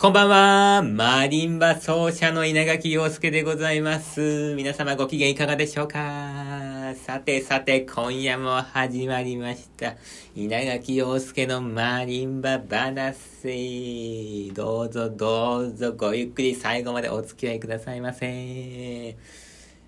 こんばんは。マリンバ奏者の稲垣陽介でございます。皆様ご機嫌いかがでしょうかさてさて、今夜も始まりました。稲垣陽介のマリンバ話。どうぞどうぞごゆっくり最後までお付き合いくださいませ。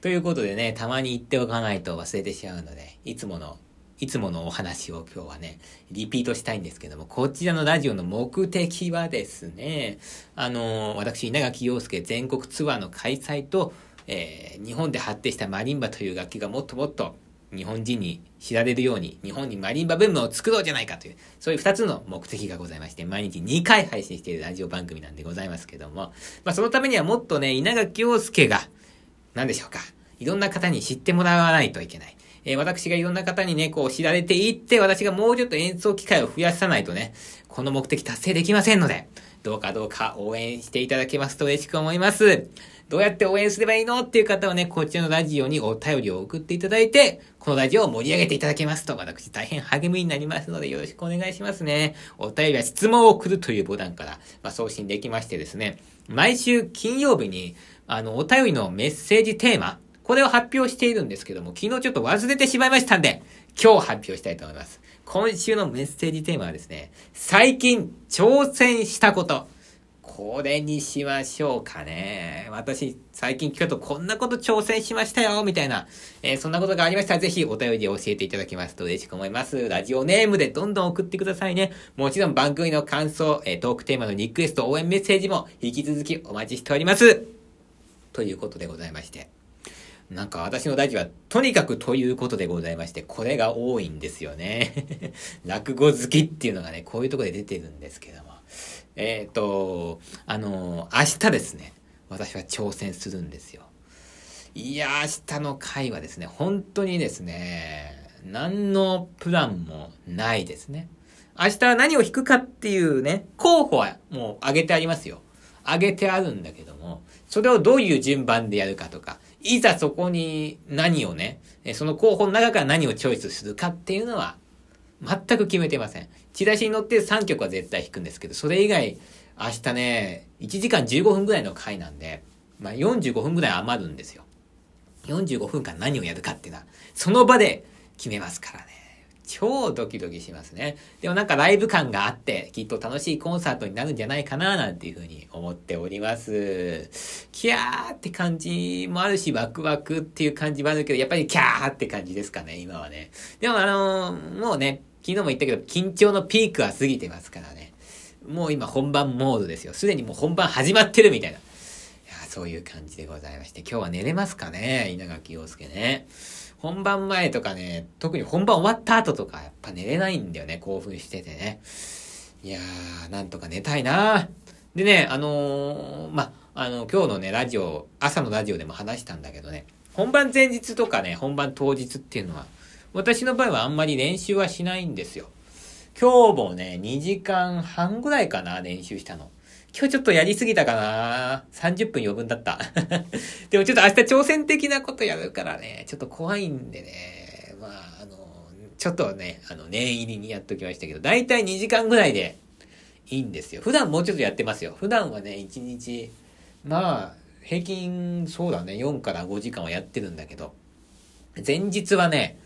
ということでね、たまに言っておかないと忘れてしまうので、いつものいつものお話を今日はね、リピートしたいんですけども、こちらのラジオの目的はですね、あの、私、稲垣陽介全国ツアーの開催と、えー日本で発展したマリンバという楽器がもっともっと日本人に知られるように、日本にマリンバブームを作ろうじゃないかという、そういう二つの目的がございまして、毎日2回配信しているラジオ番組なんでございますけども、まあそのためにはもっとね、稲垣陽介が、何でしょうか。いろんな方に知ってもらわないといけない。えー私がいろんな方にね、こう知られていって、私がもうちょっと演奏機会を増やさないとね、この目的達成できませんので、どうかどうか応援していただけますと嬉しく思います。どうやって応援すればいいのっていう方はね、こちらのラジオにお便りを送っていただいて、このラジオを盛り上げていただけますと、私大変励みになりますのでよろしくお願いしますね。お便りは質問を送るというボタンから、まあ、送信できましてですね、毎週金曜日に、あの、お便りのメッセージテーマ、これを発表しているんですけども、昨日ちょっと忘れてしまいましたんで、今日発表したいと思います。今週のメッセージテーマはですね、最近挑戦したこと。これにしましょうかね。私、最近ちょっとこんなこと挑戦しましたよ、みたいな、えーそんなことがありましたら、ぜひお便りで教えていただけますと嬉しく思います。ラジオネームでどんどん送ってくださいね。もちろん番組の感想、えートークテーマのリクエスト、応援メッセージも引き続きお待ちしております。ということでございまして。なんか私のラジオはとにかくということでございまして、これが多いんですよね。落語好きっていうのがね、こういうとこで出てるんですけども。えっ、と、あの明日ですね、私は挑戦するんですよ。いや、明日の回はですね、本当にですね、何のプランもないですね。明日は何を弾くかっていうね、候補はもう挙げてありますよ。挙げてあるんだけども、それをどういう順番でやるかとか、いざそこに何をね、その候補の中から何をチョイスするかっていうのは、全く決めてません。チラシに乗って3曲は絶対弾くんですけど、それ以外、明日ね、1時間15分ぐらいの回なんで、まあ45分ぐらい余るんですよ。45分間何をやるかっていうのは、その場で決めますからね。超ドキドキしますね。でもなんかライブ感があって、きっと楽しいコンサートになるんじゃないかな、なんていうふうに思っております。キャーって感じもあるし、ワクワクっていう感じもあるけど、やっぱりキャーって感じですかね、今はね。でもあのーもうね、昨日も言ったけど、緊張のピークは過ぎてますからね。もう今本番モードですよ。すでにもう本番始まってるみたいな。いや、そういう感じでございまして、今日は寝れますかね稲垣陽介ね。本番前とかね、特に本番終わった後とか、やっぱ寝れないんだよね、興奮しててね。いやー、なんとか寝たいなでね、あのーま、あの、今日のね、ラジオ、朝のラジオでも話したんだけどね、本番前日とかね、本番当日っていうのは、私の場合はあんまり練習はしないんですよ。今日もね、2時間半ぐらいかな、練習したの。今日ちょっとやりすぎたかな ?30 分余分だった。でもちょっと明日挑戦的なことやるからね、ちょっと怖いんでね、まあ、あの、ちょっとね、あの、念入りにやっときましたけど、だいたい2時間ぐらいでいいんですよ。普段もうちょっとやってますよ。普段はね、1日、まあ、平均、そうだね、4から5時間はやってるんだけど、前日はね、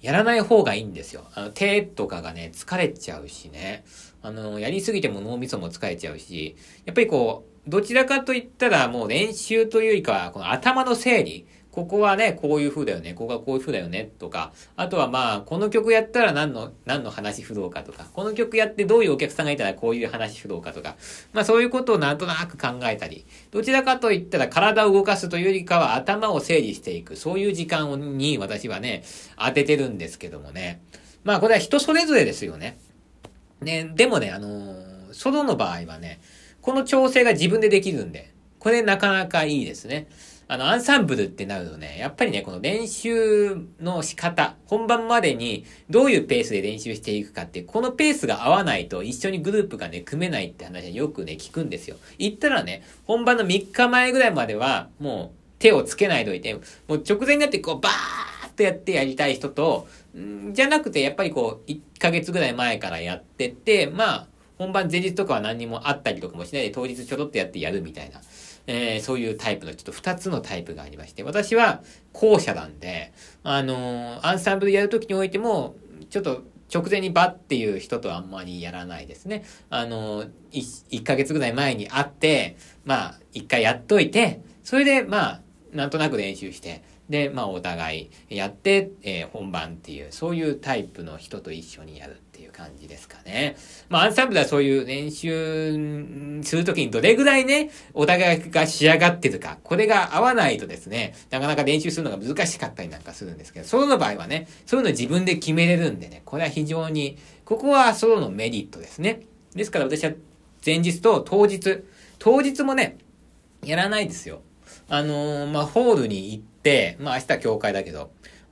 やらない方がいいんですよ。あの、手とかがね、疲れちゃうしね。あの、やりすぎても脳みそも疲れちゃうし、やっぱりこう、どちらかと言ったらもう練習というよりかは、この頭の整理。ここはね、こういう風だよね。ここがこういう風だよね。とか。あとはまあ、この曲やったら何の、何の話振ろうかとか。この曲やってどういうお客さんがいたらこういう話振ろうかとか。まあそういうことをなんとなく考えたり。どちらかと言ったら体を動かすというよりかは頭を整理していく。そういう時間に私はね、当ててるんですけどもね。まあこれは人それぞれですよね。ね、でもね、あのーソロの場合はね、この調整が自分でできるんで、これなかなかいいですね。あの、アンサンブルってなるとね、やっぱりね、この練習の仕方、本番までにどういうペースで練習していくかって、このペースが合わないと一緒にグループがね、組めないって話はよくね、聞くんですよ。言ったらね、本番の3日前ぐらいまでは、もう手をつけないといて、もう直前になってこう、バーッとやってやりたい人と、んじゃなくて、やっぱりこう、1ヶ月ぐらい前からやってて、まあ、本番前日とかは何にもあったりとかもしないで当日ちょろっとやってやるみたいな。えー、そういうタイプのちょっと二つのタイプがありまして、私は後者なんで、あのー、アンサンブルやるときにおいても、ちょっと直前にバッっていう人とあんまりやらないですね。あのー、1ヶ月ぐらい前に会って、まあ、一回やっといて、それで、まあ、なんとなく練習して、で、まあ、お互いやって、えー、本番っていう、そういうタイプの人と一緒にやるっていう感じですかね。まあ、アンサンブルはそういう練習するときにどれぐらいね、お互いが仕上がってるか、これが合わないとですね、なかなか練習するのが難しかったりなんかするんですけど、ソロの場合はね、そういうの自分で決めれるんでね、これは非常に、ここはソロのメリットですね。ですから私は前日と当日、当日もね、やらないですよ。あのー、まあ、ホールに行って、まあ、明日は教会だけど、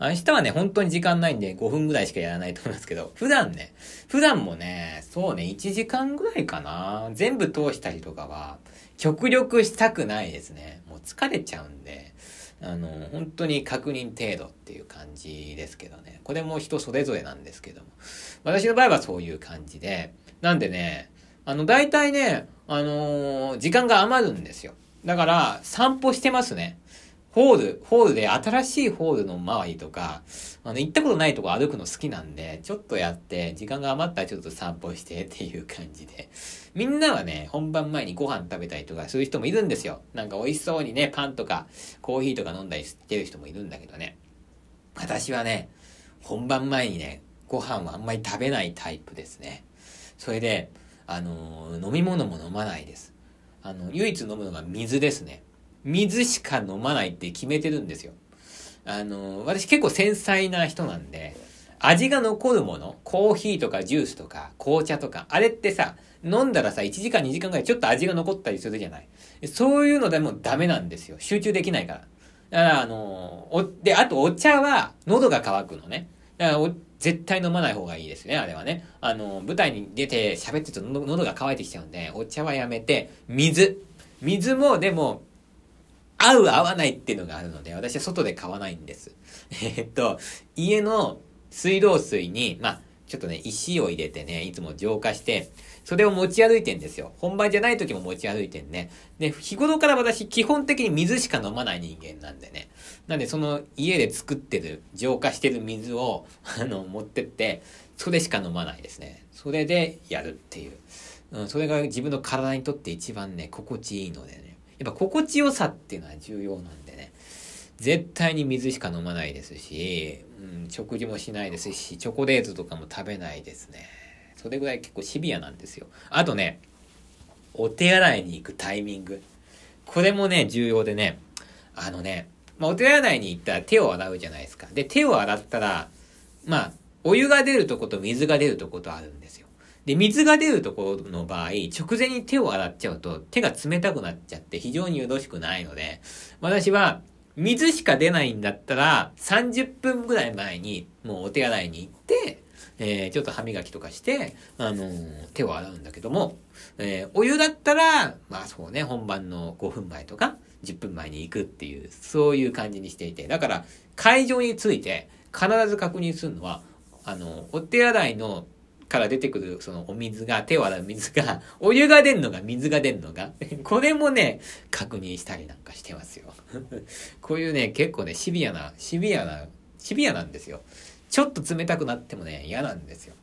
明日はね、本当に時間ないんで5分ぐらいしかやらないと思いますけど、普段ね、普段もね、そうね、1時間ぐらいかな。全部通したりとかは、極力したくないですね。もう疲れちゃうんで、あの、本当に確認程度っていう感じですけどね。これも人それぞれなんですけども。私の場合はそういう感じで、なんでね、あの、大体ね、あのー、時間が余るんですよ。だから、散歩してますね。ホール、ホールで新しいホールの周りとか、あの、行ったことないとこ歩くの好きなんで、ちょっとやって、時間が余ったらちょっと散歩してっていう感じで。みんなはね、本番前にご飯食べたりとかする人もいるんですよ。なんか美味しそうにね、パンとかコーヒーとか飲んだりしてる人もいるんだけどね。私はね、本番前にね、ご飯はあんまり食べないタイプですね。それで、あのー、飲み物も飲まないです。あの、唯一飲むのが水ですね。水しか飲まないって決めてるんですよ。あの、私結構繊細な人なんで、味が残るもの、コーヒーとかジュースとか紅茶とか、あれってさ、飲んだらさ、1時間2時間ぐらいちょっと味が残ったりするじゃない。そういうのでもダメなんですよ。集中できないから。だから、あの、お、で、あとお茶は喉が渇くのね。だからお、絶対飲まない方がいいですね、あれはね。あの、舞台に出て喋ってると喉が渇いてきちゃうんで、お茶はやめて、水。水も、でも、合う合わないっていうのがあるので、私は外で買わないんです。えっと、家の水道水に、まあ、ちょっとね、石を入れてね、いつも浄化して、それを持ち歩いてんですよ。本番じゃない時も持ち歩いてんね。で、日頃から私、基本的に水しか飲まない人間なんでね。なんで、その家で作ってる、浄化してる水を、あの、持ってって、それしか飲まないですね。それでやるっていう。うん、それが自分の体にとって一番ね、心地いいのでね。やっぱ心地よさっていうのは重要なんでね。絶対に水しか飲まないですし、うん、食事もしないですし、チョコレートとかも食べないですね。それぐらい結構シビアなんですよ。あとね、お手洗いに行くタイミング。これもね、重要でね、あのね、まあ、お手洗いに行ったら手を洗うじゃないですか。で、手を洗ったら、まあ、お湯が出るとこと水が出るとことあるんですよ。で、水が出るところの場合、直前に手を洗っちゃうと手が冷たくなっちゃって非常によろしくないので、私は水しか出ないんだったら30分ぐらい前にもうお手洗いに行って、えー、ちょっと歯磨きとかして、あのー、手を洗うんだけども、えー、お湯だったら、まあそうね、本番の5分前とか、10分前に行くっていう、そういう感じにしていて、だから、会場について必ず確認するのは、あの、お手洗いのから出てくるそのお水が、手を洗う水が、お湯が出んのが、水が出んのが、これもね、確認したりなんかしてますよ。こういうね、結構ね、シビアな、シビアな、シビアなんですよ。ちょっと冷たくなってもね、嫌なんですよ。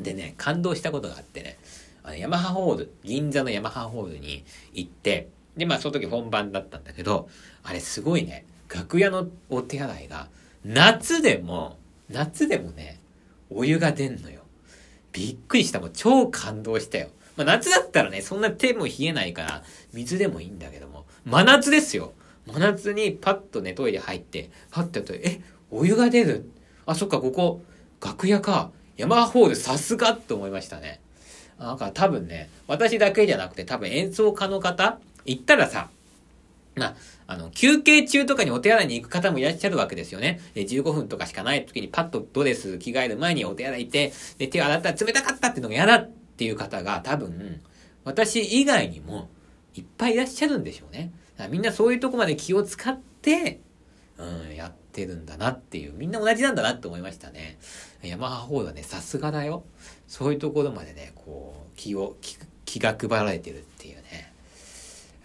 でね、感動したことがあってね、あの、ヤマハホール、銀座のヤマハホールに行って、で、まあ、その時本番だったんだけど、あれすごいね、楽屋のお手洗いが、夏でも、夏でもね、お湯が出んのよ。びっくりした。もう超感動したよ。まあ、夏だったらね、そんな手も冷えないから、水でもいいんだけども、真夏ですよ。真夏にパッとね、トイレ入って、パッとやると、え、お湯が出るあ、そっか、ここ、楽屋か。ヤマハホールさすがって思いましたね。なんか多分ね、私だけじゃなくて多分演奏家の方行ったらさ、まあ、あの、休憩中とかにお手洗いに行く方もいらっしゃるわけですよね。で、15分とかしかない時にパッとドレス着替える前にお手洗い行って、で、手を洗ったら冷たかったっていうのが嫌だっていう方が多分、私以外にもいっぱいいらっしゃるんでしょうね。みんなそういうとこまで気を使って、うん、やってるんだなっていう、みんな同じなんだなって思いましたね。ヤマハホールはね、さすがだよ。そういうところまでね、こう、気を、気が配られてる。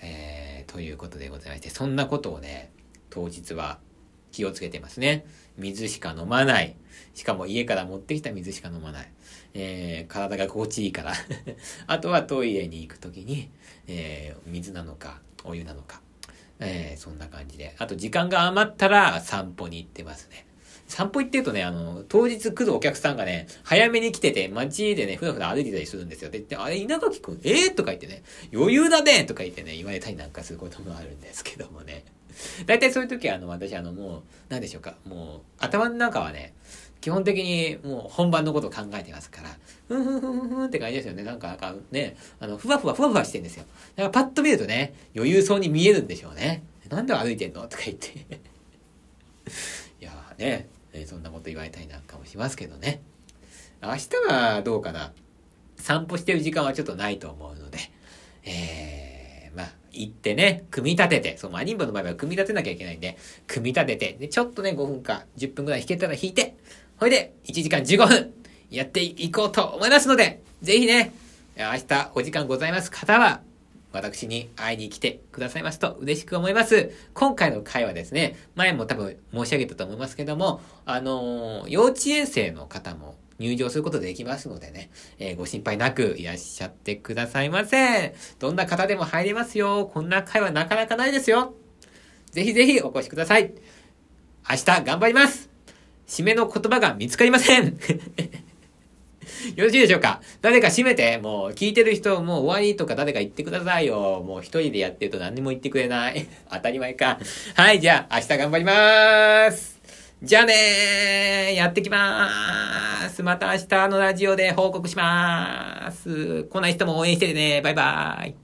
えー、ということでございまして、そんなことをね、当日は気をつけてますね。水しか飲まない。しかも家から持ってきた水しか飲まない。えー、体が心地いいから あとはトイレに行くときに、えー、水なのか、お湯なのか。えー、そんな感じで。あと時間が余ったら散歩に行ってますね。散歩行ってるとね、あの、当日来るお客さんがね、早めに来てて、街でね、ふらふら歩いてたりするんですよ。で、であれ、稲垣くん、えー、とか言ってね、余裕だねとか言ってね、言われたりなんかすることもあるんですけどもね。大体そういう時は、あの、私、あの、もう、なんでしょうか、もう、頭の中はね、基本的にもう本番のことを考えてますから、ふんふんふんふんって感じですよね。なんか、なんかね、あの、ふわふわふわふわしてんですよ。だからパッと見るとね、余裕そうに見えるんでしょうね。なんで歩いてんの？とか言って いやーね、えそんなこと言われたりなんかもしますけどね。明日はどうかな。散歩してる時間はちょっとないと思うので、えー、まあ、行ってね、組み立てて、そう、マリンバの場合は組み立てなきゃいけないんで、組み立てて、で、ちょっとね、5分か10分くらい弾けたら弾いて、ほいで、1時間15分、やっていこうと思いますので、ぜひね、明日お時間ございます方は、私に会いに来てくださいますと嬉しく思います。今回の回はですね、前も多分申し上げたと思いますけども、あのー、幼稚園生の方も入場することできますのでね、えー、ご心配なくいらっしゃってくださいませ。どんな方でも入れますよ。こんな会はなかなかないですよ。ぜひぜひお越しください。明日頑張ります締めの言葉が見つかりませんよろしいでしょうか？誰か閉めて、もう聞いてる人、もう終わりとか誰か言ってくださいよ。もう一人でやってると何にも言ってくれない。当たり前か。はい、じゃあ明日頑張りまーす。じゃあねーやってきまーすまた明日のラジオで報告しまーす来ない人も応援しててねバイバーイ